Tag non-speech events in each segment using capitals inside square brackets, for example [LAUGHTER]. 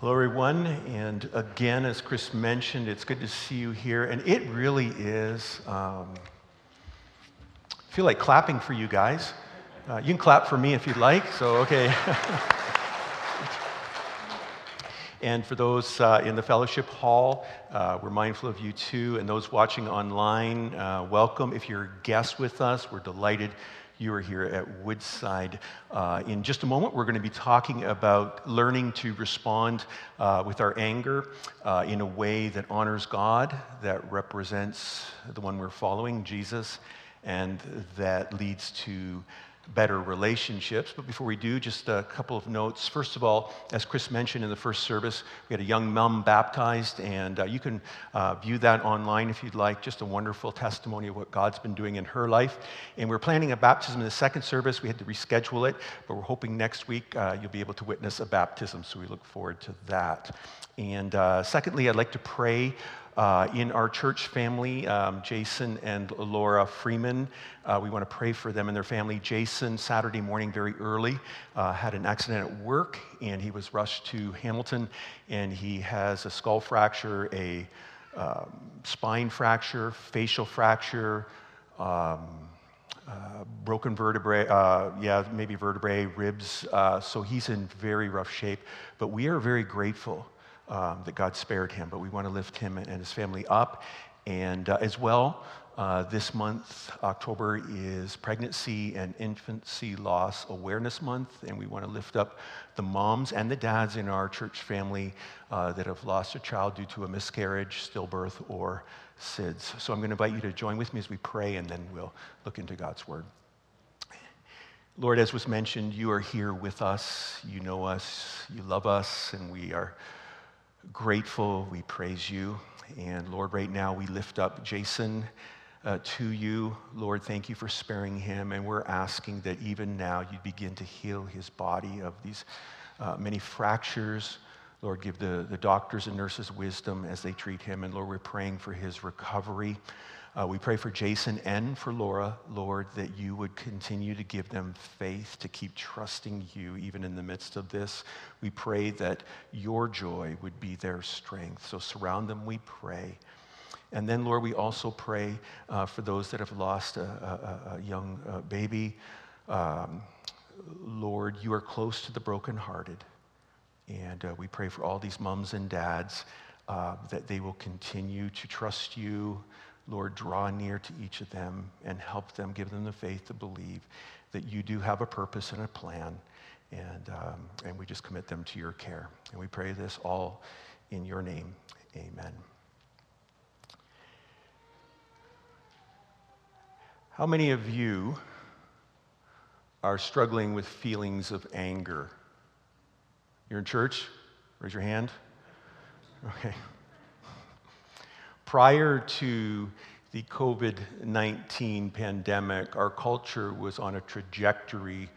Hello, everyone. And again, as Chris mentioned, it's good to see you here. And it really is. Um, I feel like clapping for you guys. Uh, you can clap for me if you'd like. So, okay. [LAUGHS] and for those uh, in the fellowship hall, uh, we're mindful of you too. And those watching online, uh, welcome. If you're a guest with us, we're delighted you are here at Woodside. Uh, in just a moment, we're going to be talking about learning to respond uh, with our anger uh, in a way that honors God, that represents the one we're following, Jesus, and that leads to better relationships. But before we do, just a couple of notes. First of all, as Chris mentioned in the first service, we had a young mom baptized, and uh, you can uh, view that online if you'd like. Just a wonderful testimony of what God's been doing in her life. And we're planning a baptism in the second service. We had to reschedule it, but we're hoping next week uh, you'll be able to witness a baptism, so we look forward to that. And uh, secondly, I'd like to pray uh, in our church family, um, Jason and Laura Freeman. Uh, we want to pray for them and their family. Jason, Saturday morning, very early, uh, had an accident at work and he was rushed to Hamilton and he has a skull fracture, a um, spine fracture, facial fracture. Um, uh, broken vertebrae, uh, yeah, maybe vertebrae, ribs. Uh, so he's in very rough shape. But we are very grateful um, that God spared him, but we want to lift him and his family up. And uh, as well, uh, this month, October, is Pregnancy and Infancy Loss Awareness Month, and we want to lift up the moms and the dads in our church family uh, that have lost a child due to a miscarriage, stillbirth, or SIDS. So I'm going to invite you to join with me as we pray, and then we'll look into God's Word. Lord, as was mentioned, you are here with us. You know us, you love us, and we are grateful. We praise you. And Lord, right now we lift up Jason uh, to you. Lord, thank you for sparing him. And we're asking that even now you begin to heal his body of these uh, many fractures. Lord, give the, the doctors and nurses wisdom as they treat him. And Lord, we're praying for his recovery. Uh, we pray for Jason and for Laura, Lord, that you would continue to give them faith to keep trusting you even in the midst of this. We pray that your joy would be their strength. So surround them, we pray. And then, Lord, we also pray uh, for those that have lost a, a, a young uh, baby. Um, Lord, you are close to the brokenhearted. And uh, we pray for all these mums and dads uh, that they will continue to trust you Lord, draw near to each of them and help them, give them the faith to believe that you do have a purpose and a plan. And, um, and we just commit them to your care. And we pray this all in your name. Amen. How many of you are struggling with feelings of anger? You're in church? Raise your hand. Okay prior to the COVID 19 pandemic, our culture was on a trajectory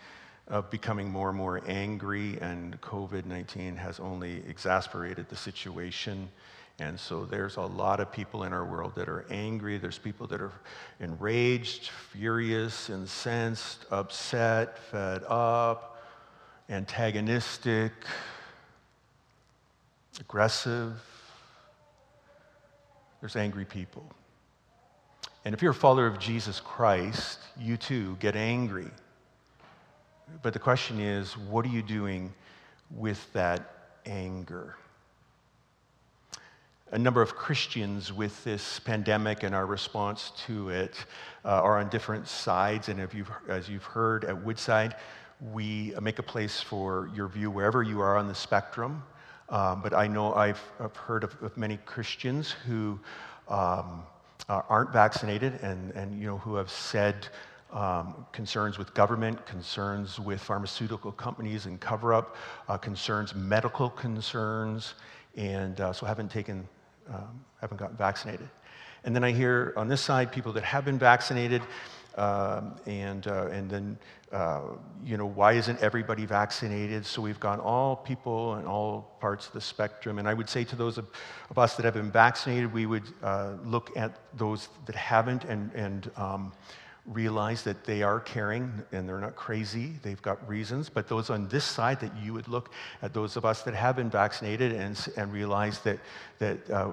of becoming more and more angry, and COVID 19 has only exasperated the situation. And so there's a lot of people in our world that are angry. There's people that are enraged, furious, incensed, upset, fed up, antagonistic, aggressive there's angry people. And if you're a follower of Jesus Christ, you too get angry. But the question is, what are you doing with that anger? A number of Christians with this pandemic and our response to it uh, are on different sides. And you've, as you've heard at Woodside, we make a place for your view wherever you are on the spectrum. Um, but I know I've, I've heard of, of, many Christians who um, aren't vaccinated and, and you know, who have said um, concerns with government, concerns with pharmaceutical companies and cover up, uh, concerns, medical concerns, and uh, so haven't taken, um, haven't gotten vaccinated. And then I hear on this side people that have been vaccinated um, and, uh, and then, uh, you know, why isn't everybody vaccinated? So we've got all people and all parts of the spectrum. And I would say to those of, of us that have been vaccinated, we would uh, look at those that haven't and, and um, realize that they are caring and they're not crazy. They've got reasons. But those on this side, that you would look at those of us that have been vaccinated and, and realize that, that uh,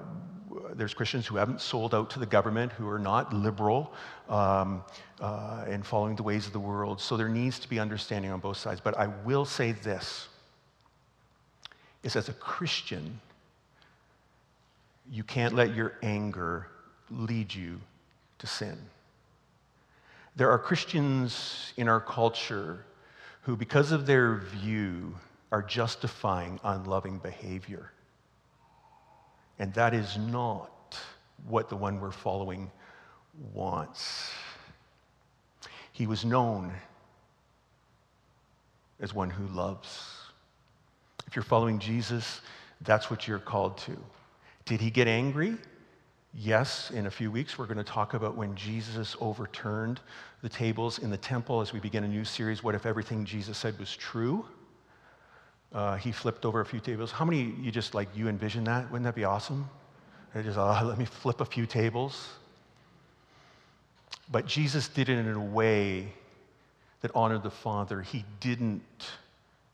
there's Christians who haven't sold out to the government, who are not liberal um, uh, and following the ways of the world. So there needs to be understanding on both sides. But I will say this is as a Christian, you can't let your anger lead you to sin. There are Christians in our culture who, because of their view, are justifying unloving behavior. And that is not what the one we're following wants. He was known as one who loves. If you're following Jesus, that's what you're called to. Did he get angry? Yes, in a few weeks, we're going to talk about when Jesus overturned the tables in the temple as we begin a new series, What If Everything Jesus Said Was True? Uh, he flipped over a few tables. How many you just like, you envision that? Wouldn't that be awesome? Just, oh, let me flip a few tables. But Jesus did it in a way that honored the Father. He didn't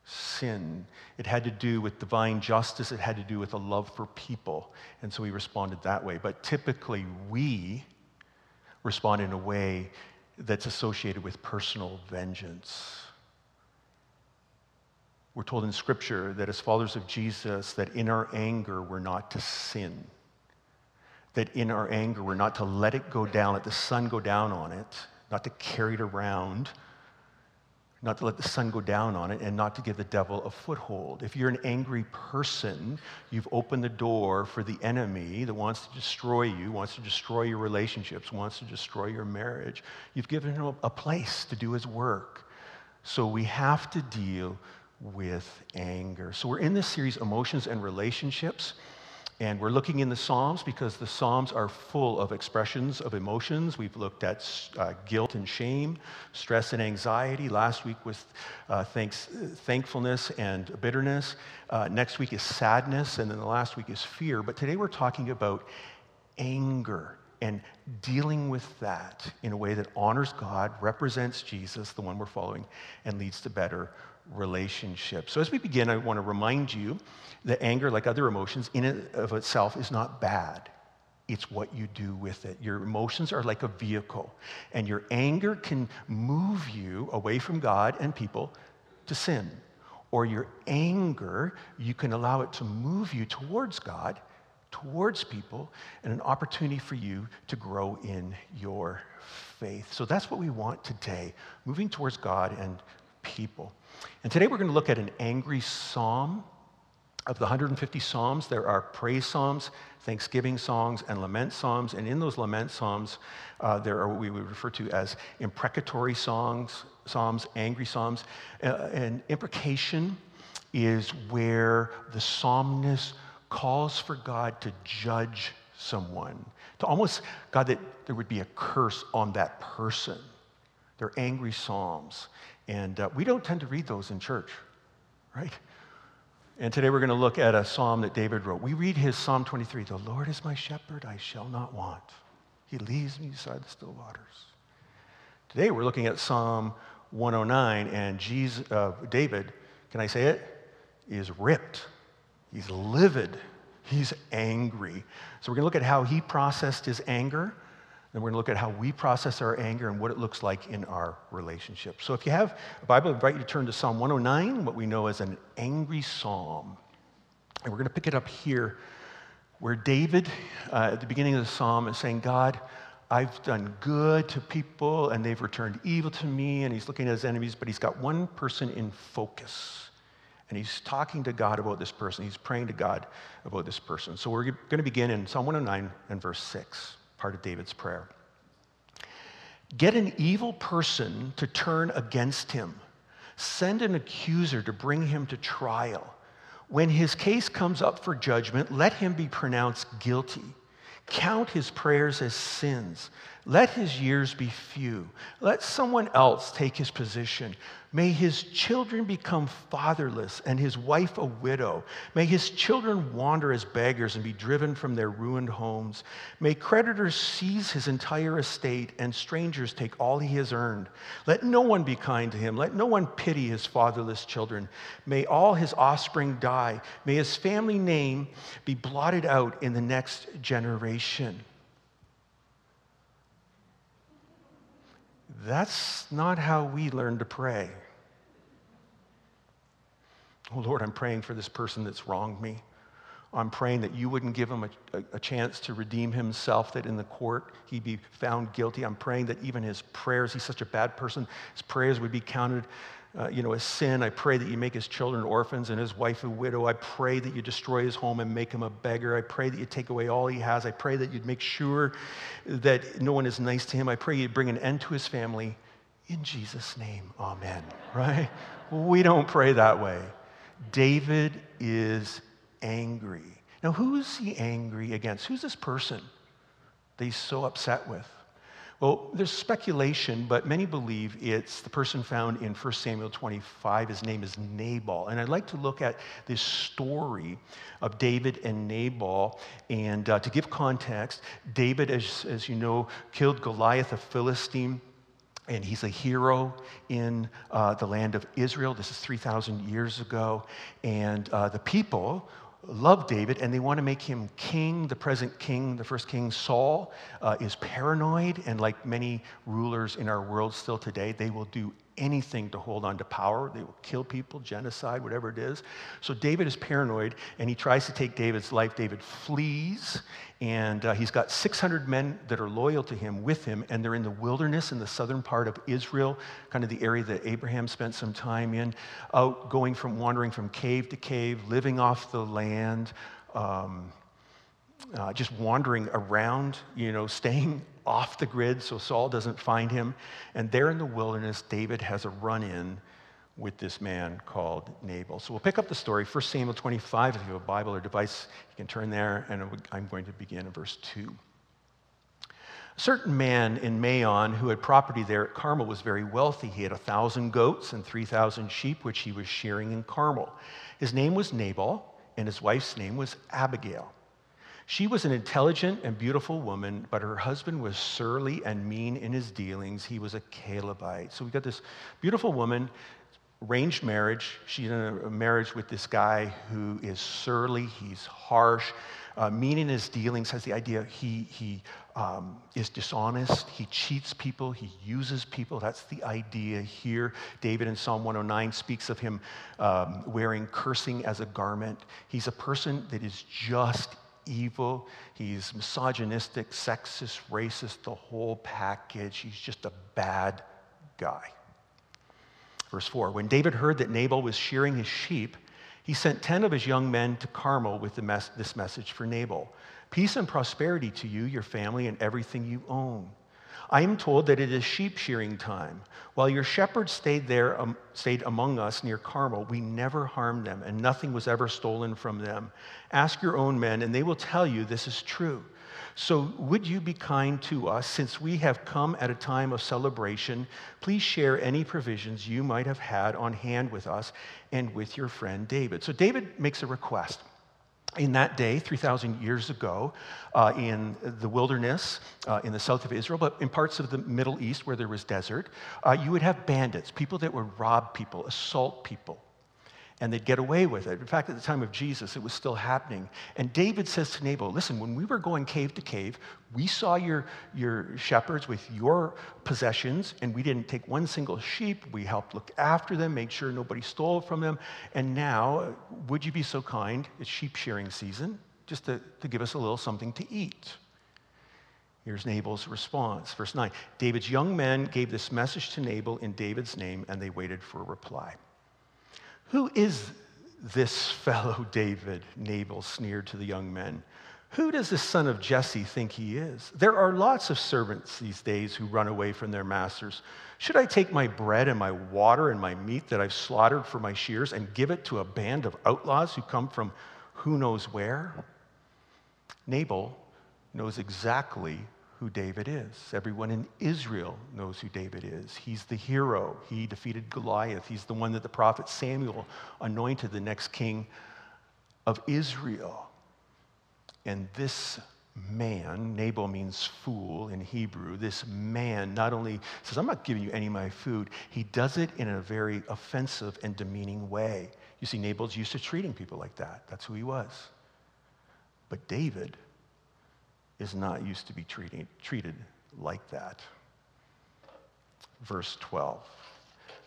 sin. It had to do with divine justice, it had to do with a love for people. And so he responded that way. But typically, we respond in a way that's associated with personal vengeance. We're told in Scripture that as followers of Jesus, that in our anger, we're not to sin. That in our anger, we're not to let it go down, let the sun go down on it, not to carry it around, not to let the sun go down on it, and not to give the devil a foothold. If you're an angry person, you've opened the door for the enemy that wants to destroy you, wants to destroy your relationships, wants to destroy your marriage. You've given him a place to do his work. So we have to deal with anger. So we're in this series, Emotions and Relationships. And we're looking in the Psalms because the Psalms are full of expressions of emotions. We've looked at uh, guilt and shame, stress and anxiety. Last week was uh, thanks, thankfulness and bitterness. Uh, next week is sadness. And then the last week is fear. But today we're talking about anger and dealing with that in a way that honors God, represents Jesus, the one we're following, and leads to better relationships. So as we begin, I want to remind you that anger, like other emotions, in and of itself is not bad. It's what you do with it. Your emotions are like a vehicle, and your anger can move you away from God and people to sin. Or your anger, you can allow it to move you towards God, towards people, and an opportunity for you to grow in your faith. So that's what we want today moving towards God and people. And today we're going to look at an angry psalm. Of the 150 psalms, there are praise psalms, thanksgiving songs, and lament psalms. And in those lament psalms, uh, there are what we would refer to as imprecatory songs, psalms, angry psalms. Uh, and imprecation is where the psalmist calls for God to judge someone, to almost, God, that there would be a curse on that person. They're angry psalms. And uh, we don't tend to read those in church, right? And today we're going to look at a psalm that David wrote. We read his Psalm 23 The Lord is my shepherd, I shall not want. He leads me beside the still waters. Today we're looking at Psalm 109, and Jesus, uh, David, can I say it? Is ripped. He's livid. He's angry. So we're going to look at how he processed his anger then we're going to look at how we process our anger and what it looks like in our relationship. So if you have a Bible, I invite you to turn to Psalm 109, what we know as an angry psalm. And we're going to pick it up here where David, uh, at the beginning of the psalm, is saying, God, I've done good to people and they've returned evil to me. And he's looking at his enemies, but he's got one person in focus. And he's talking to God about this person. He's praying to God about this person. So we're going to begin in Psalm 109 and verse 6 part of David's prayer. Get an evil person to turn against him. Send an accuser to bring him to trial. When his case comes up for judgment, let him be pronounced guilty. Count his prayers as sins. Let his years be few. Let someone else take his position. May his children become fatherless and his wife a widow. May his children wander as beggars and be driven from their ruined homes. May creditors seize his entire estate and strangers take all he has earned. Let no one be kind to him. Let no one pity his fatherless children. May all his offspring die. May his family name be blotted out in the next generation. That's not how we learn to pray. Oh Lord, I'm praying for this person that's wronged me. I'm praying that you wouldn't give him a, a, a, chance to redeem himself, that in the court he'd be found guilty. I'm praying that even his prayers, he's such a bad person, his prayers would be counted uh, you know, as sin. I pray that you make his children orphans and his wife a widow. I pray that you destroy his home and make him a beggar. I pray that you take away all he has. I pray that you'd make sure that no one is nice to him. I pray you'd bring an end to his family. In Jesus' name, amen. [LAUGHS] Right? We don't pray that way. David is angry. Now, who is he angry against? Who's this person that he's so upset with? Well, there's speculation, but many believe it's the person found in 1 Samuel 25. His name is Nabal. And I'd like to look at this story of David and Nabal. And uh, to give context, David, as, as you know, killed Goliath, a Philistine. And he's a hero in uh, the land of Israel. This is 3,000 years ago. And uh, the people love David and they want to make him king. The present king, the first king, Saul, uh, is paranoid. And like many rulers in our world still today, they will do anything to hold on to power. They will kill people, genocide, whatever it is. So David is paranoid and he tries to take David's life. David flees and uh, he's got 600 men that are loyal to him with him, and they're in the wilderness in the southern part of Israel, kind of the area that Abraham spent some time in, out going from wandering from cave to cave, living off the land. Um, uh, just wandering around, you know, [LAUGHS] staying off the grid so Saul doesn't find him. And there in the wilderness, David has a run in with this man called Nabal. So we'll pick up the story, 1 Samuel 25. If you have a Bible or device, you can turn there, and I'm going to begin in verse 2. A certain man in Maon who had property there at Carmel was very wealthy. He had a thousand goats and 3,000 sheep, which he was shearing in Carmel. His name was Nabal, and his wife's name was Abigail. She was an intelligent and beautiful woman, but her husband was surly and mean in his dealings. He was a Calebite. So we got this beautiful woman, arranged marriage. She's in a marriage with this guy who is surly, he's harsh, uh, mean in his dealings, has the idea he, he um, is dishonest, he cheats people, he uses people. That's the idea here. David in Psalm 109 speaks of him um, wearing cursing as a garment. He's a person that is just evil. He's misogynistic, sexist, racist, the whole package. He's just a bad guy. Verse 4 When David heard that Nabal was shearing his sheep, he sent 10 of his young men to Carmel with mes- this message for Nabal Peace and prosperity to you, your family, and everything you own. I am told that it is sheep shearing time. While your shepherds stayed there, um, stayed among us near Carmel, we never harmed them, and nothing was ever stolen from them. Ask your own men, and they will tell you this is true. So, would you be kind to us since we have come at a time of celebration? Please share any provisions you might have had on hand with us and with your friend David. So, David makes a request in that day, 3,000 years ago, uh, in the wilderness uh, in the south of Israel, but in parts of the Middle East where there was desert, uh, you would have bandits, people that would rob people, assault people and they'd get away with it. In fact, at the time of Jesus, it was still happening. And David says to Nabal, Listen, when we were going cave to cave, we saw your, your shepherds with your possessions, and we didn't take one single sheep. We helped look after them, made sure nobody stole from them. And now, would you be so kind? It's sheep shearing season, just to, to give us a little something to eat. Here's Nabal's response. Verse 9 David's young men gave this message to Nabal in David's name, and they waited for a reply. Who is this fellow David? Nabal sneered to the young men. Who does the son of Jesse think he is? There are lots of servants these days who run away from their masters. Should I take my bread and my water and my meat that I've slaughtered for my shears and give it to a band of outlaws who come from who knows where? Nabal knows exactly who David is. Everyone in Israel knows who David is. He's the hero. He defeated Goliath. He's the one that the prophet Samuel anointed the next king of Israel. And this man, Nabal means fool in Hebrew, this man not only says, I'm not giving you any of my food, he does it in a very offensive and demeaning way. You see, Nabal's used to treating people like that. That's who he was. But David is not used to be treating, treated like that. Verse 12.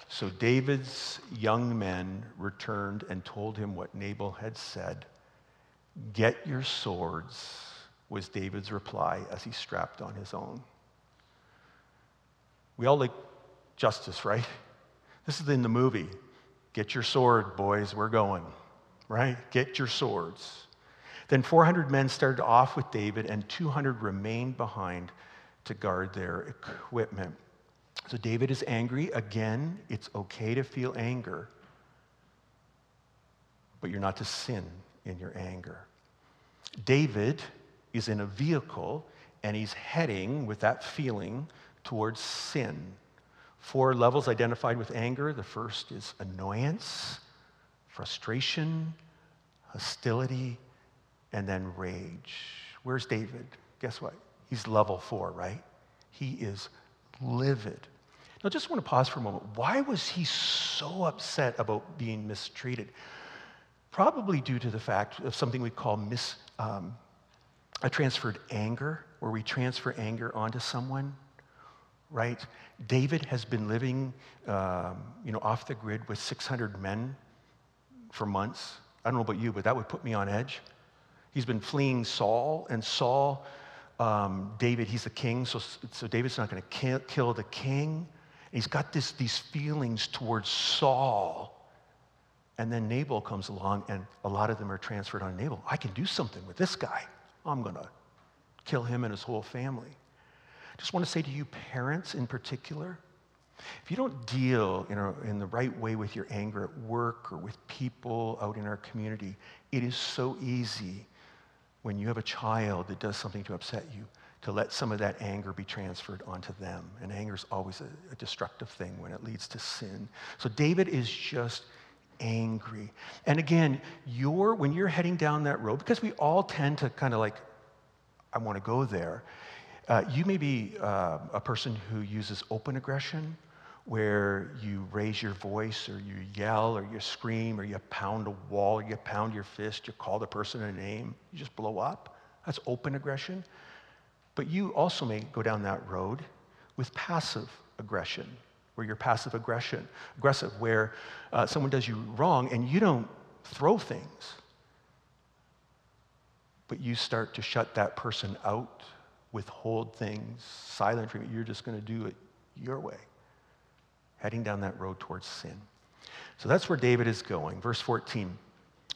So David's young men returned and told him what Nabal had said. Get your swords, was David's reply as he strapped on his own. We all like justice, right? This is in the movie. Get your sword, boys, we're going, right? Get your swords. Then 400 men started off with David, and 200 remained behind to guard their equipment. So David is angry. Again, it's okay to feel anger, but you're not to sin in your anger. David is in a vehicle and he's heading with that feeling towards sin. Four levels identified with anger. The first is annoyance, frustration, hostility, and then rage. Where's David? Guess what? He's level four, right? He is livid. Now, just want to pause for a moment. Why was he so upset about being mistreated? Probably due to the fact of something we call mis, um, a transferred anger, where we transfer anger onto someone, right? David has been living, um, you know, off the grid with 600 men for months. I don't know about you, but that would put me on edge. He's been fleeing Saul, and Saul, um, David, he's the king, so, so David's not going to kill, the king. he's got this, these feelings towards Saul. And then Nabal comes along, and a lot of them are transferred on Nabal. I can do something with this guy. I'm going to kill him and his whole family. Just want to say to you, parents in particular, if you don't deal in, a, in the right way with your anger at work or with people out in our community, it is so easy when you have a child that does something to upset you, to let some of that anger be transferred onto them. And anger is always a, a destructive thing when it leads to sin. So David is just angry. And again, you're, when you're heading down that road, because we all tend to kind of like, I want to go there, uh, you may be uh, a person who uses open aggression where you raise your voice or you yell or you scream or you pound a wall, or you pound your fist, you call the person a name, you just blow up. That's open aggression. But you also may go down that road with passive aggression, where you're passive aggression, aggressive, where uh, someone does you wrong and you don't throw things, but you start to shut that person out, withhold things, silent treatment. You're just going to do it your way heading down that road towards sin. So that's where David is going. Verse 14.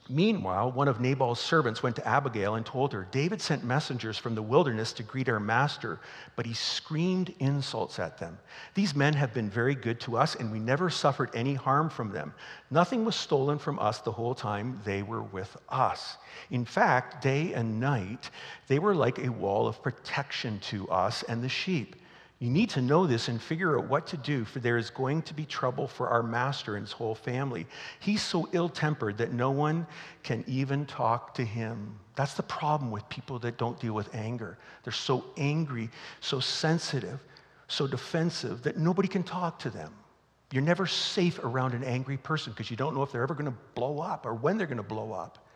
Meanwhile, one of Nabal's servants went to Abigail and told her, David sent messengers from the wilderness to greet our master, but he screamed insults at them. These men have been very good to us, and we never suffered any harm from them. Nothing was stolen from us the whole time they were with us. In fact, day and night, they were like a wall of protection to us and the sheep. You need to know this and figure out what to do, for there is going to be trouble for our master and his whole family. He's so ill tempered that no one can even talk to him. That's the problem with people that don't deal with anger. They're so angry, so sensitive, so defensive that nobody can talk to them. You're never safe around an angry person because you don't know if they're ever going to blow up or when they're going to blow up.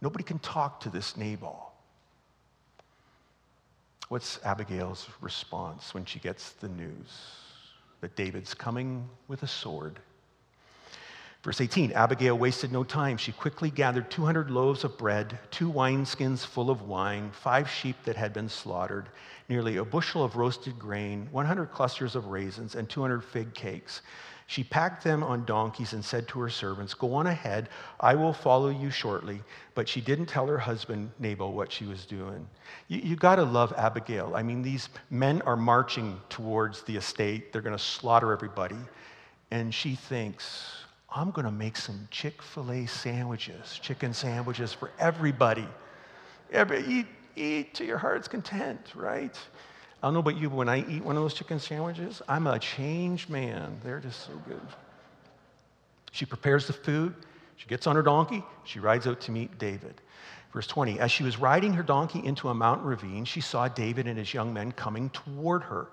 Nobody can talk to this Nabal. What's Abigail's response when she gets the news that David's coming with a sword? Verse 18 Abigail wasted no time. She quickly gathered 200 loaves of bread, two wineskins full of wine, five sheep that had been slaughtered, nearly a bushel of roasted grain, 100 clusters of raisins, and 200 fig cakes. She packed them on donkeys and said to her servants, Go on ahead, I will follow you shortly. But she didn't tell her husband, Nabal, what she was doing. You, you got to love Abigail. I mean, these men are marching towards the estate, they're going to slaughter everybody. And she thinks, I'm going to make some Chick fil A sandwiches, chicken sandwiches for every, eat, eat to your heart's content, right? I don't know about you, but when I eat one of those chicken sandwiches, I'm a changed man. They're just so good. She prepares the food. She gets on her donkey. She rides out to meet David. Verse 20 As she was riding her donkey into a mountain ravine, she saw David and his young men coming toward her.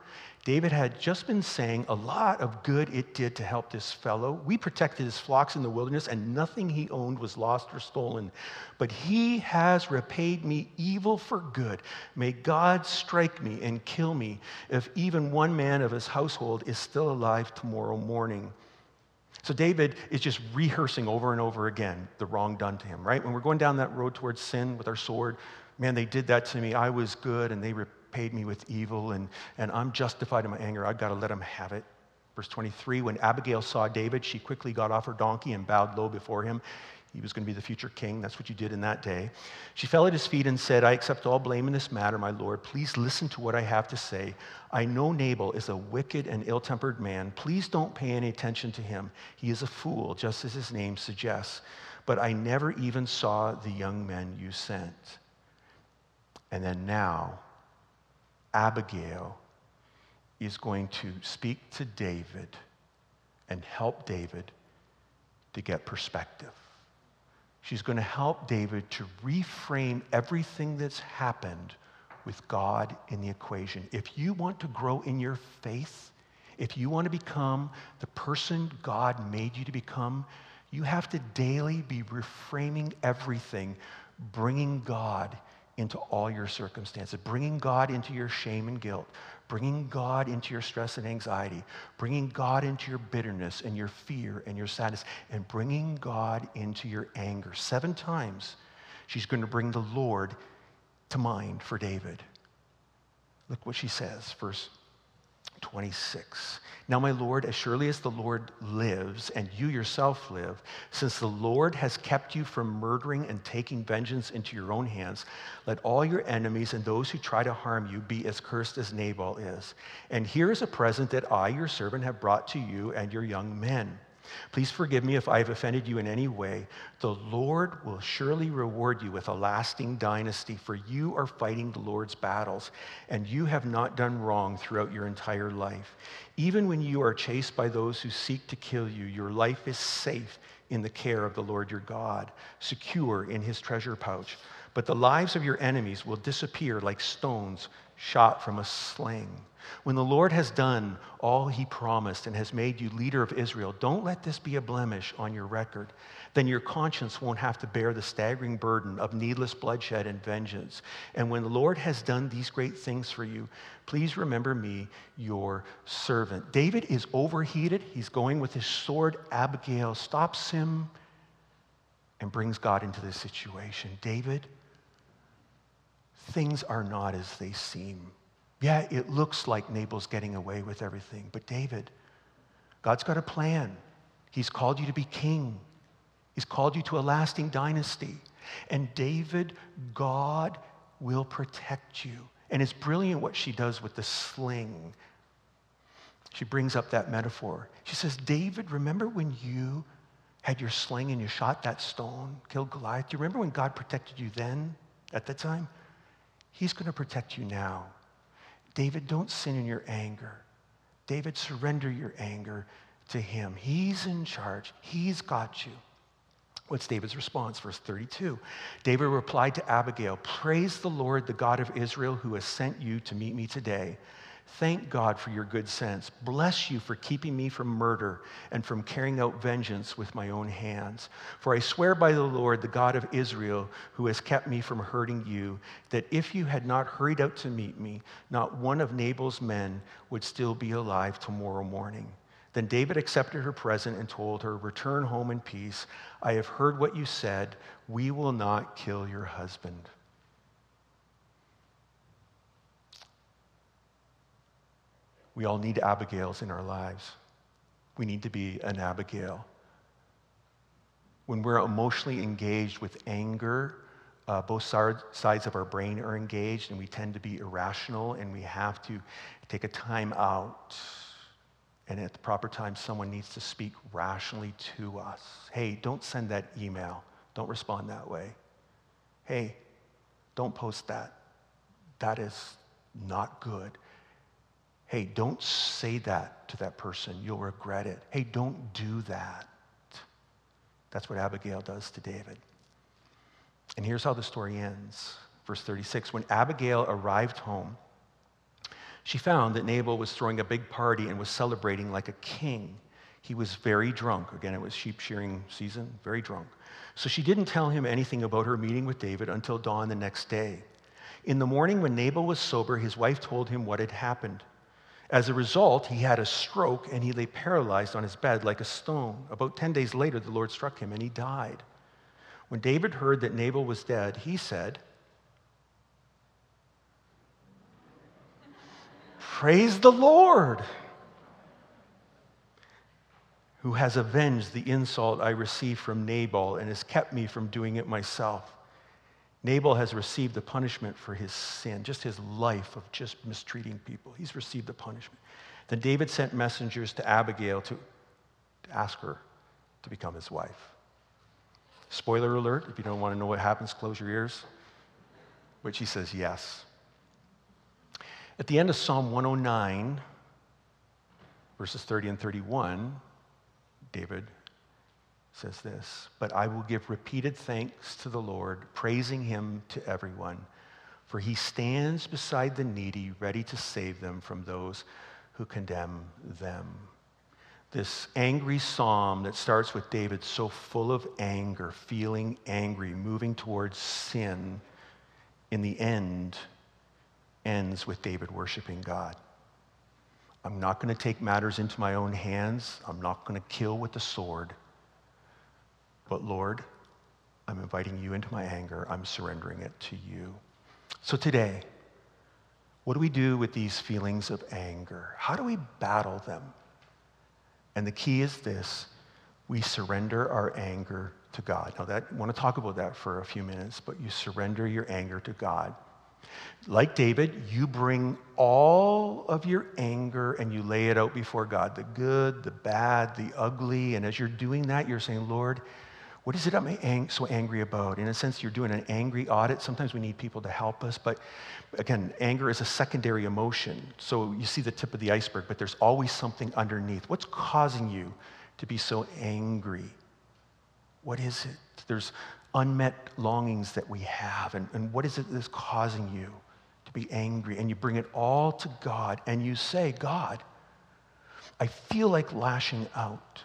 David had just been saying a lot of good it did to help this fellow. We protected his flocks in the wilderness, and nothing he owned was lost or stolen. But he has repaid me evil for good. May God strike me and kill me if even one man of his household is still alive tomorrow morning. So David is just rehearsing over and over again the wrong done to him, right? When we're going down that road towards sin with our sword, man, they did that to me. I was good, and they repaid me with evil, and, and I'm justified in my anger. I've got to let him have it. Verse 23 When Abigail saw David, she quickly got off her donkey and bowed low before him. He was going to be the future king. That's what you did in that day. She fell at his feet and said, I accept all blame in this matter, my Lord. Please listen to what I have to say. I know Nabal is a wicked and ill tempered man. Please don't pay any attention to him. He is a fool, just as his name suggests. But I never even saw the young men you sent. And then now, Abigail is going to speak to David and help David to get perspective. She's going to help David to reframe everything that's happened with God in the equation. If you want to grow in your faith, if you want to become the person God made you to become, you have to daily be reframing everything, bringing God into all your circumstances, bringing God into your shame and guilt, bringing God into your stress and anxiety, bringing God into your bitterness and your fear and your sadness, and bringing God into your anger. Seven times she's going to bring the Lord to mind for David. Look what she says, verse 26. Now, my Lord, as surely as the Lord lives and you yourself live, since the Lord has kept you from murdering and taking vengeance into your own hands, let all your enemies and those who try to harm you be as cursed as Nabal is. And here is a present that I, your servant, have brought to you and your young men. Please forgive me if I have offended you in any way. The Lord will surely reward you with a lasting dynasty, for you are fighting the Lord's battles, and you have not done wrong throughout your entire life. Even when you are chased by those who seek to kill you, your life is safe in the care of the Lord your God, secure in his treasure pouch. But the lives of your enemies will disappear like stones shot from a sling. When the Lord has done all he promised and has made you leader of Israel, don't let this be a blemish on your record. Then your conscience won't have to bear the staggering burden of needless bloodshed and vengeance. And when the Lord has done these great things for you, please remember me, your servant. David is overheated. He's going with his sword. Abigail stops him and brings God into this situation. David, things are not as they seem. Yeah, it looks like Nabal's getting away with everything, but David, God's got a plan. He's called you to be king, He's called you to a lasting dynasty. And David, God will protect you. And it's brilliant what she does with the sling. She brings up that metaphor. She says, David, remember when you had your sling and you shot that stone, killed Goliath? Do you remember when God protected you then, at that time? He's going to protect you now. David, don't sin in your anger. David, surrender your anger to him. He's in charge, he's got you. What's David's response? Verse 32. David replied to Abigail Praise the Lord, the God of Israel, who has sent you to meet me today. Thank God for your good sense. Bless you for keeping me from murder and from carrying out vengeance with my own hands. For I swear by the Lord, the God of Israel, who has kept me from hurting you, that if you had not hurried out to meet me, not one of Nabal's men would still be alive tomorrow morning. Then David accepted her present and told her, Return home in peace. I have heard what you said. We will not kill your husband. We all need Abigails in our lives. We need to be an Abigail. When we're emotionally engaged with anger, uh, both sides of our brain are engaged, and we tend to be irrational, and we have to take a time out. And at the proper time, someone needs to speak rationally to us. Hey, don't send that email. Don't respond that way. Hey, don't post that. That is not good. Hey, don't say that to that person. You'll regret it. Hey, don't do that. That's what Abigail does to David. And here's how the story ends. Verse 36 When Abigail arrived home, she found that Nabal was throwing a big party and was celebrating like a king. He was very drunk. Again, it was sheep shearing season, very drunk. So she didn't tell him anything about her meeting with David until dawn the next day. In the morning, when Nabal was sober, his wife told him what had happened. As a result, he had a stroke and he lay paralyzed on his bed like a stone. About 10 days later, the Lord struck him and he died. When David heard that Nabal was dead, he said, Praise the Lord, who has avenged the insult I received from Nabal and has kept me from doing it myself. Nabal has received the punishment for his sin, just his life of just mistreating people. He's received the punishment. Then David sent messengers to Abigail to, to ask her to become his wife. Spoiler alert, if you don't want to know what happens, close your ears. Which he says yes. At the end of Psalm 109, verses 30 and 31, David says this But I will give repeated thanks to the Lord, praising him to everyone, for he stands beside the needy, ready to save them from those who condemn them. This angry psalm that starts with David so full of anger, feeling angry, moving towards sin, in the end ends with David worshiping God. I'm not going to take matters into my own hands. I'm not going to kill with the sword. But Lord, I'm inviting you into my anger. I'm surrendering it to you. So today, what do we do with these feelings of anger? How do we battle them? And the key is this we surrender our anger to God. Now, that, I want to talk about that for a few minutes, but you surrender your anger to God. Like David, you bring all of your anger and you lay it out before God the good, the bad, the ugly. And as you're doing that, you're saying, Lord, what is it I'm so angry about? In a sense, you're doing an angry audit. Sometimes we need people to help us, but again, anger is a secondary emotion. So you see the tip of the iceberg, but there's always something underneath. What's causing you to be so angry? What is it? There's unmet longings that we have, and, and what is it that's causing you to be angry? And you bring it all to God, and you say, God, I feel like lashing out.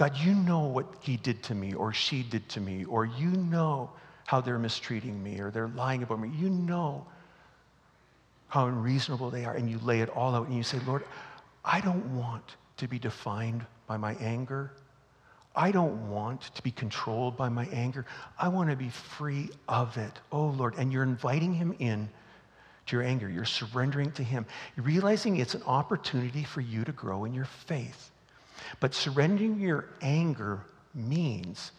God, you know what he did to me or she did to me, or you know how they're mistreating me or they're lying about me. You know how unreasonable they are, and you lay it all out and you say, Lord, I don't want to be defined by my anger. I don't want to be controlled by my anger. I want to be free of it. Oh, Lord. And you're inviting him in to your anger. You're surrendering to him. You're realizing it's an opportunity for you to grow in your faith. But surrendering your anger means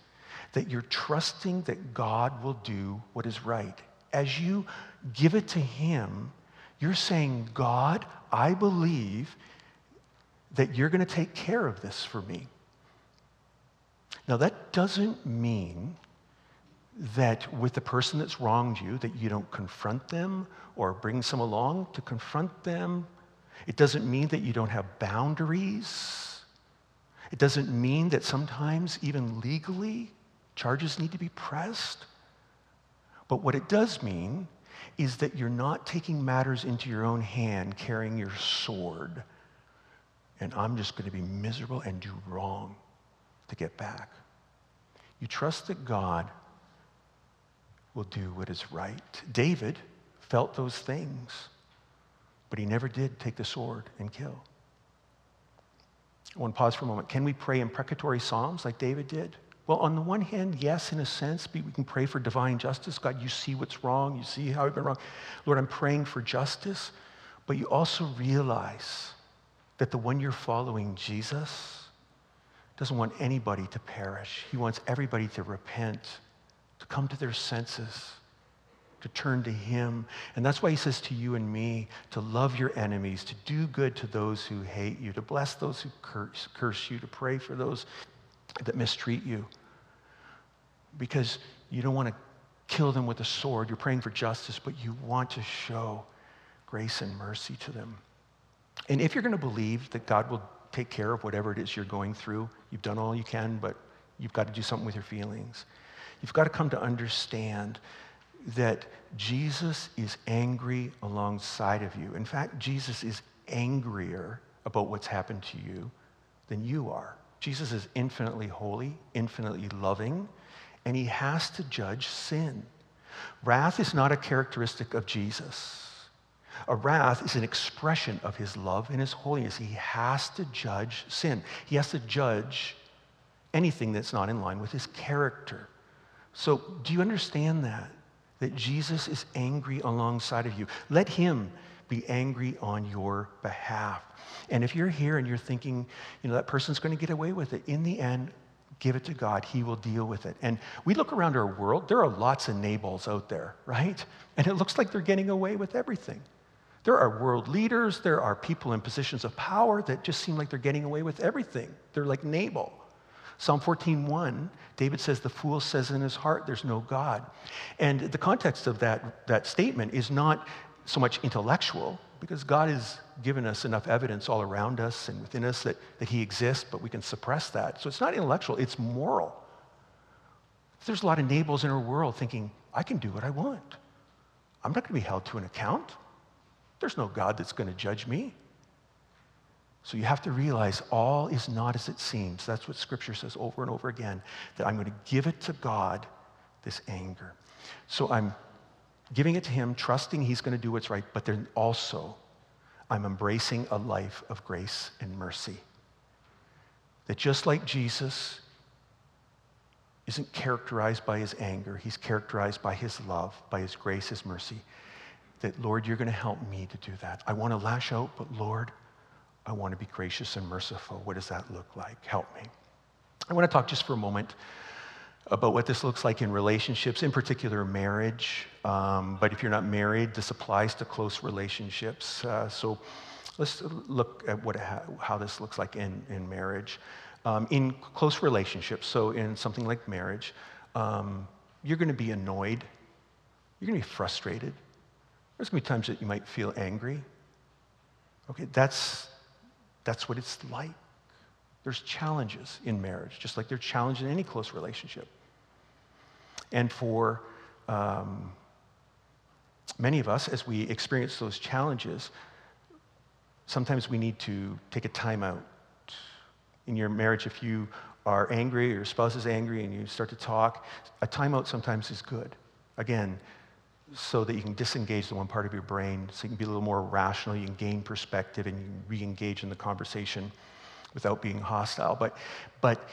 that you're trusting that God will do what is right. As you give it to Him, you're saying, God, I believe that you're going to take care of this for me. Now, that doesn't mean that with the person that's wronged you, that you don't confront them or bring some along to confront them. It doesn't mean that you don't have boundaries. It doesn't mean that sometimes, even legally, charges need to be pressed. But what it does mean is that you're not taking matters into your own hand, carrying your sword, and I'm just going to be miserable and do wrong to get back. You trust that God will do what is right. David felt those things, but he never did take the sword and kill. I want to pause for a moment. Can we pray imprecatory psalms like David did? Well, on the one hand, yes, in a sense, we can pray for divine justice. God, you see what's wrong. You see how I've been wrong. Lord, I'm praying for justice. But you also realize that the one you're following, Jesus, doesn't want anybody to perish. He wants everybody to repent, to come to their senses to turn to Him. And that's why He says to you and me to love your enemies, to do good to those who hate you, to bless those who curse, curse you, to pray for those that mistreat you. Because you don't want to kill them with a sword. You're praying for justice, but you want to show grace and mercy to them. And if you're going to believe that God will take care of whatever it is you're going through, you've done all you can, but you've got to do something with your feelings. You've got to come to understand that Jesus is angry alongside of you. In fact, Jesus is angrier about what's happened to you than you are. Jesus is infinitely holy, infinitely loving, and he has to judge sin. Wrath is not a characteristic of Jesus. A wrath is an expression of his love and his holiness. He has to judge sin. He has to judge anything that's not in line with his character. So, do you understand that? That Jesus is angry alongside of you. Let him be angry on your behalf. And if you're here and you're thinking, you know, that person's going to get away with it, in the end, give it to God. He will deal with it. And we look around our world, there are lots of Nabals out there, right? And it looks like they're getting away with everything. There are world leaders, there are people in positions of power that just seem like they're getting away with everything. They're like Nabal. Psalm 14:1, David says, The fool says in his heart, there's no God. And the context of that, that statement is not so much intellectual, because God has given us enough evidence all around us and within us that, that He exists, but we can suppress that. So it's not intellectual, it's moral. There's a lot of Nabals in our world thinking, I can do what I want. I'm not going to be held to an account. There's no God that's going to judge me. So you have to realize all is not as it seems. That's what Scripture says over and over again, that I'm going to give it to God, this anger. So I'm giving it to Him, trusting He's going to do what's right, but then also I'm embracing a life of grace and mercy. That just like Jesus isn't characterized by his anger, he's characterized by his love, by his grace, his mercy. That, Lord, you're going to help me to do that. I want to lash out, but Lord, I want to be gracious and merciful. What does that look like? Help me. I want to talk just for a moment about what this looks like in relationships, in particular marriage. Um, but if you're not married, this applies to close relationships. Uh, so let's look at what, how this looks like in, in marriage. Um, in close relationships, so in something like marriage, um, you're going to be annoyed. You're going to be frustrated. There's going to be times that you might feel angry. Okay, that's, that's what it's like. There's challenges in marriage, just like there's challenges in any close relationship. And for um, many of us, as we experience those challenges, sometimes we need to take a time out. In your marriage, if you are angry or your spouse is angry and you start to talk, a timeout sometimes is good. Again, so that you can disengage the one part of your brain, so you can be a little more rational, you can gain perspective, and you re-engage in the conversation without being hostile. But, but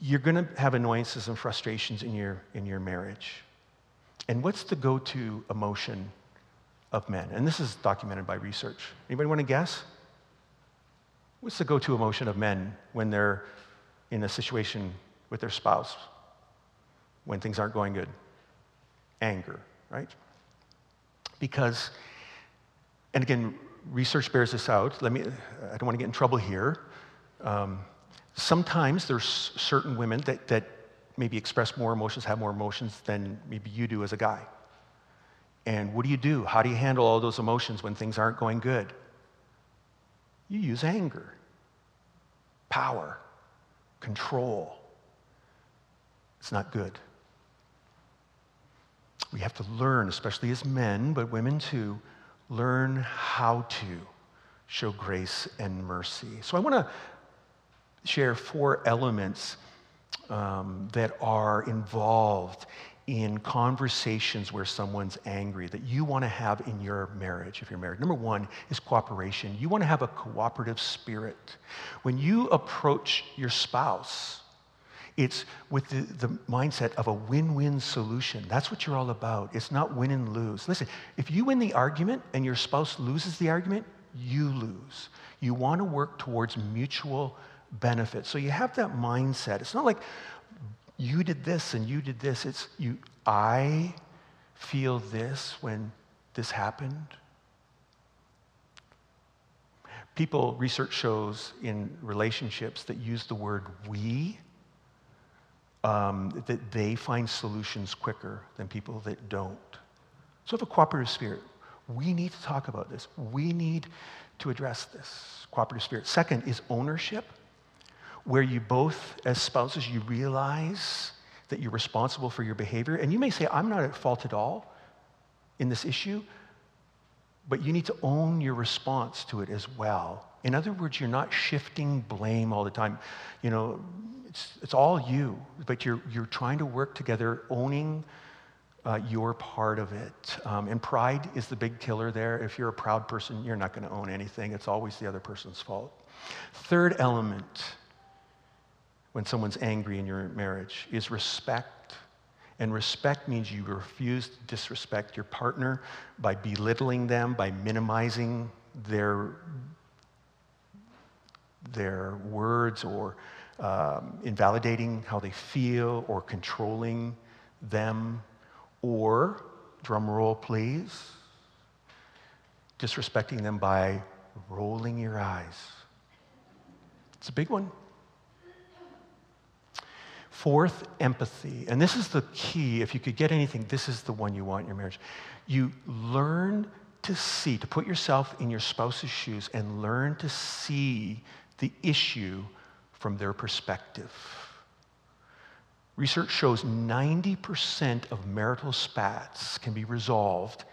you're going to have annoyances and frustrations in your, in your marriage. And what's the go to emotion of men? And this is documented by research. Anybody want to guess? What's the go to emotion of men when they're in a situation with their spouse, when things aren't going good? Anger, right? Because, and again, research bears this out. Let me, I don't want to get in trouble here. Um, sometimes there's certain women that, that maybe express more emotions, have more emotions than maybe you do as a guy. And what do you do? How do you handle all those emotions when things aren't going good? You use anger, power, control. It's not good. We have to learn, especially as men, but women too, learn how to show grace and mercy. So I want to share four elements um, that are involved in conversations where someone's angry that you want to have in your marriage if you're married. Number one is cooperation. You want to have a cooperative spirit. When you approach your spouse, it's with the, the mindset of a win win solution. That's what you're all about. It's not win and lose. Listen, if you win the argument and your spouse loses the argument, you lose. You want to work towards mutual benefit. So you have that mindset. It's not like you did this and you did this. It's you, I feel this when this happened. People, research shows in relationships that use the word we, um, that they find solutions quicker than people that don't. So have a cooperative spirit. We need to talk about this. We need to address this cooperative spirit. Second is ownership, where you both, as spouses, you realize that you're responsible for your behavior. And you may say, I'm not at fault at all in this issue, but you need to own your response to it as well. In other words, you're not shifting blame all the time. You know, it's, it's all you, but you're, you're trying to work together, owning uh, your part of it. Um, and pride is the big killer there. If you're a proud person, you're not going to own anything, it's always the other person's fault. Third element when someone's angry in your marriage is respect. And respect means you refuse to disrespect your partner by belittling them, by minimizing their, their words, or um, invalidating how they feel, or controlling them, or, drum roll please, disrespecting them by rolling your eyes. It's a big one. Fourth, empathy. And this is the key. If you could get anything, this is the one you want in your marriage. You learn to see, to put yourself in your spouse's shoes and learn to see the issue from their perspective. Research shows 90% of marital spats can be resolved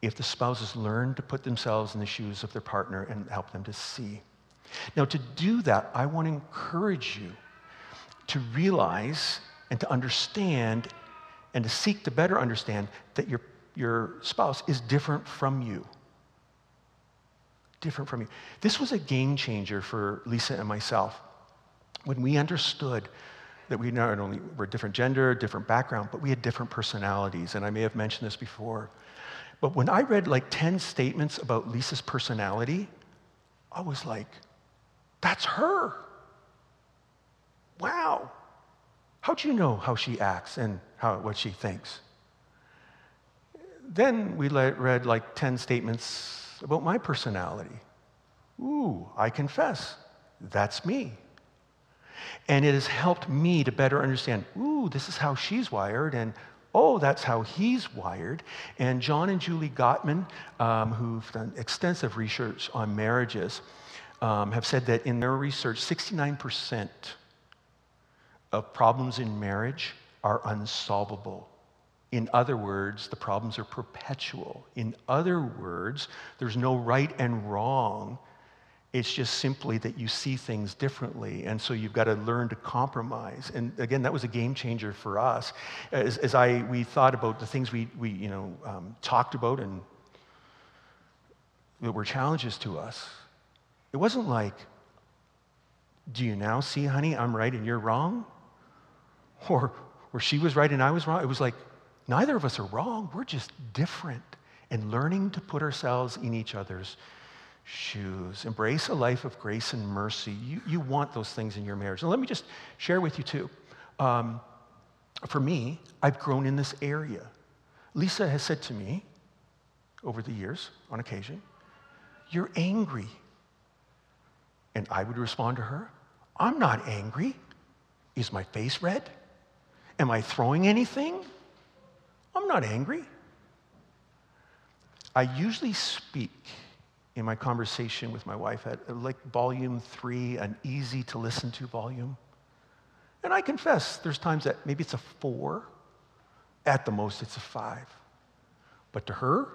if the spouses learn to put themselves in the shoes of their partner and help them to see. Now, to do that, I want to encourage you to realize and to understand and to seek to better understand that your, your spouse is different from you. Different from you. This was a game changer for Lisa and myself. When we understood that we not only were different gender, different background, but we had different personalities. And I may have mentioned this before. But when I read like 10 statements about Lisa's personality, I was like, that's her. Wow. How'd you know how she acts and how, what she thinks? Then we read like 10 statements about my personality. Ooh, I confess, that's me. And it has helped me to better understand, ooh, this is how she's wired, and oh, that's how he's wired. And John and Julie Gottman, um, who've done extensive research on marriages, um, have said that in their research, 69% of problems in marriage are unsolvable. In other words, the problems are perpetual. In other words, there's no right and wrong. It's just simply that you see things differently. And so you've got to learn to compromise. And again, that was a game changer for us. As, as I, we thought about the things we, we you know, um, talked about and that were challenges to us, it wasn't like, do you now see, honey, I'm right and you're wrong? [LAUGHS] or where she was right and I was wrong. It was like, neither of us are wrong. We're just different. And learning to put ourselves in each other's shoes. Embrace a life of grace and mercy. You, you want those things in your marriage. And let me just share with you, too. Um, for me, I've grown in this area. Lisa has said to me over the years, on occasion, You're angry. And I would respond to her, I'm not angry. Is my face red? Am I throwing anything? I'm not angry. I usually speak in my conversation with my wife at like volume three, an easy to listen to volume. And I confess, there's times that maybe it's a four, at the most, it's a five. But to her,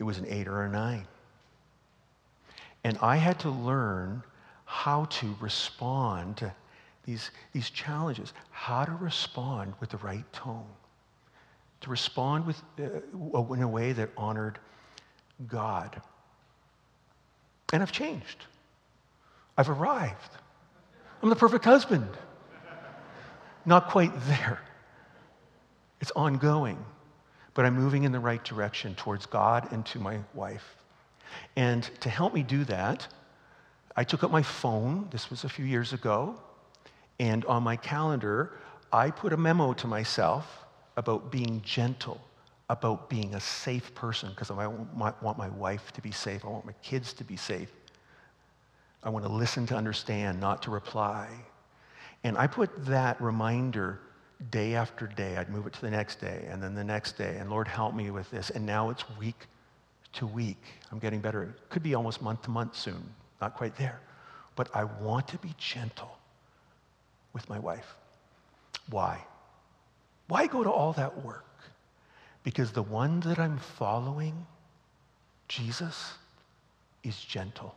it was an eight or a nine. And I had to learn how to respond to these, these challenges, how to respond with the right tone, to respond with, uh, in a way that honored God. And I've changed. I've arrived. I'm the perfect husband. Not quite there. It's ongoing, but I'm moving in the right direction towards God and to my wife. And to help me do that, I took up my phone. This was a few years ago. And on my calendar, I put a memo to myself about being gentle, about being a safe person, because I want my wife to be safe. I want my kids to be safe. I want to listen to understand, not to reply. And I put that reminder day after day. I'd move it to the next day and then the next day. And Lord, help me with this. And now it's week to week. I'm getting better. It could be almost month to month soon. Not quite there. But I want to be gentle with my wife. Why? Why go to all that work? Because the one that I'm following, Jesus, is gentle.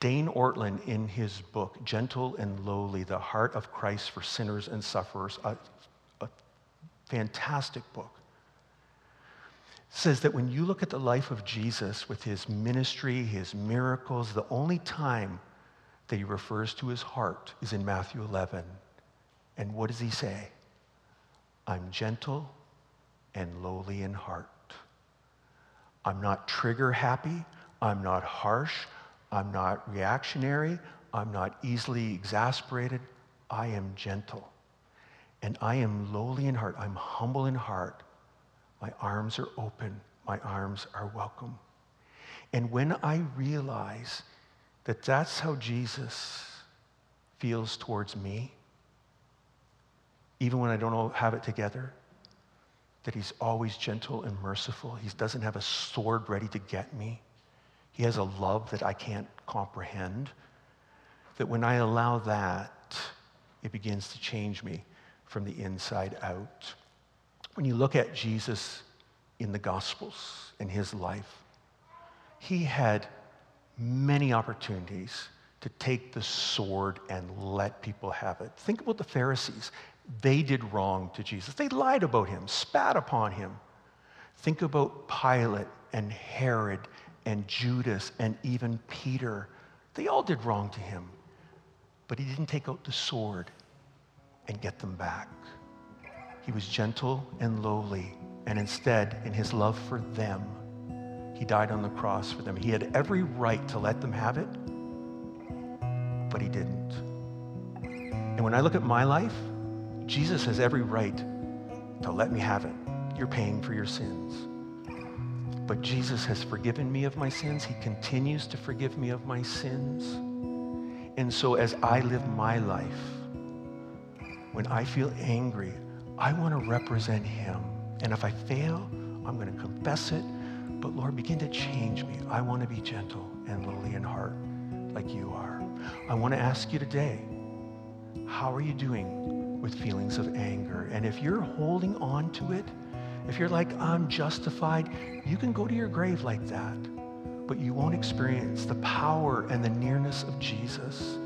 Dane Ortlund, in his book, Gentle and Lowly The Heart of Christ for Sinners and Sufferers, a, a fantastic book, says that when you look at the life of Jesus with his ministry, his miracles, the only time that he refers to his heart is in Matthew 11. And what does he say? I'm gentle and lowly in heart. I'm not trigger happy. I'm not harsh. I'm not reactionary. I'm not easily exasperated. I am gentle. And I am lowly in heart. I'm humble in heart. My arms are open. My arms are welcome. And when I realize that that's how Jesus feels towards me, even when I don't have it together, that he's always gentle and merciful. He doesn't have a sword ready to get me. He has a love that I can't comprehend. That when I allow that, it begins to change me from the inside out. When you look at Jesus in the Gospels, in his life, he had many opportunities to take the sword and let people have it. Think about the Pharisees. They did wrong to Jesus. They lied about him, spat upon him. Think about Pilate and Herod and Judas and even Peter. They all did wrong to him. But he didn't take out the sword and get them back. He was gentle and lowly. And instead, in his love for them, he died on the cross for them. He had every right to let them have it, but he didn't. And when I look at my life, Jesus has every right to let me have it. You're paying for your sins. But Jesus has forgiven me of my sins. He continues to forgive me of my sins. And so as I live my life, when I feel angry, I want to represent him. And if I fail, I'm going to confess it. But Lord, begin to change me. I want to be gentle and lowly in heart like you are. I want to ask you today, how are you doing with feelings of anger? And if you're holding on to it, if you're like, I'm justified, you can go to your grave like that, but you won't experience the power and the nearness of Jesus.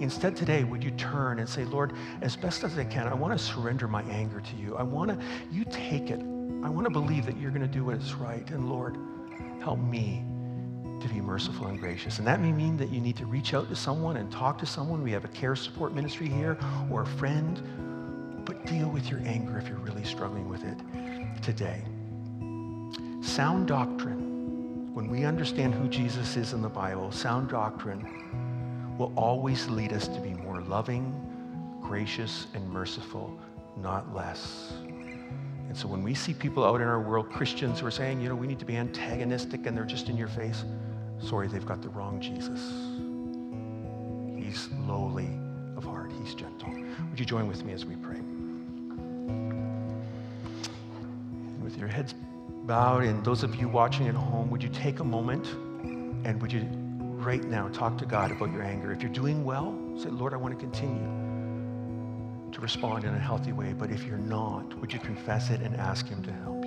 Instead, today, would you turn and say, Lord, as best as I can, I want to surrender my anger to you. I want to, you take it. I want to believe that you're going to do what is right. And Lord, help me to be merciful and gracious. And that may mean that you need to reach out to someone and talk to someone. We have a care support ministry here or a friend. But deal with your anger if you're really struggling with it today. Sound doctrine, when we understand who Jesus is in the Bible, sound doctrine will always lead us to be more loving, gracious, and merciful, not less. And so when we see people out in our world, Christians who are saying, you know, we need to be antagonistic and they're just in your face, sorry, they've got the wrong Jesus. He's lowly of heart, he's gentle. Would you join with me as we pray? With your heads bowed, and those of you watching at home, would you take a moment and would you right now talk to God about your anger? If you're doing well, say, Lord, I want to continue to respond in a healthy way. But if you're not, would you confess it and ask Him to help?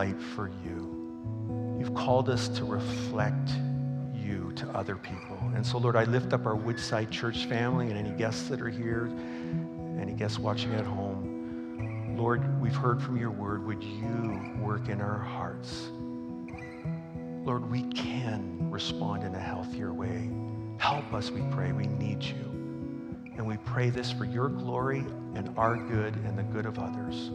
Light for you. You've called us to reflect you to other people. And so, Lord, I lift up our Woodside Church family and any guests that are here, any guests watching at home. Lord, we've heard from your word. Would you work in our hearts? Lord, we can respond in a healthier way. Help us, we pray. We need you. And we pray this for your glory and our good and the good of others.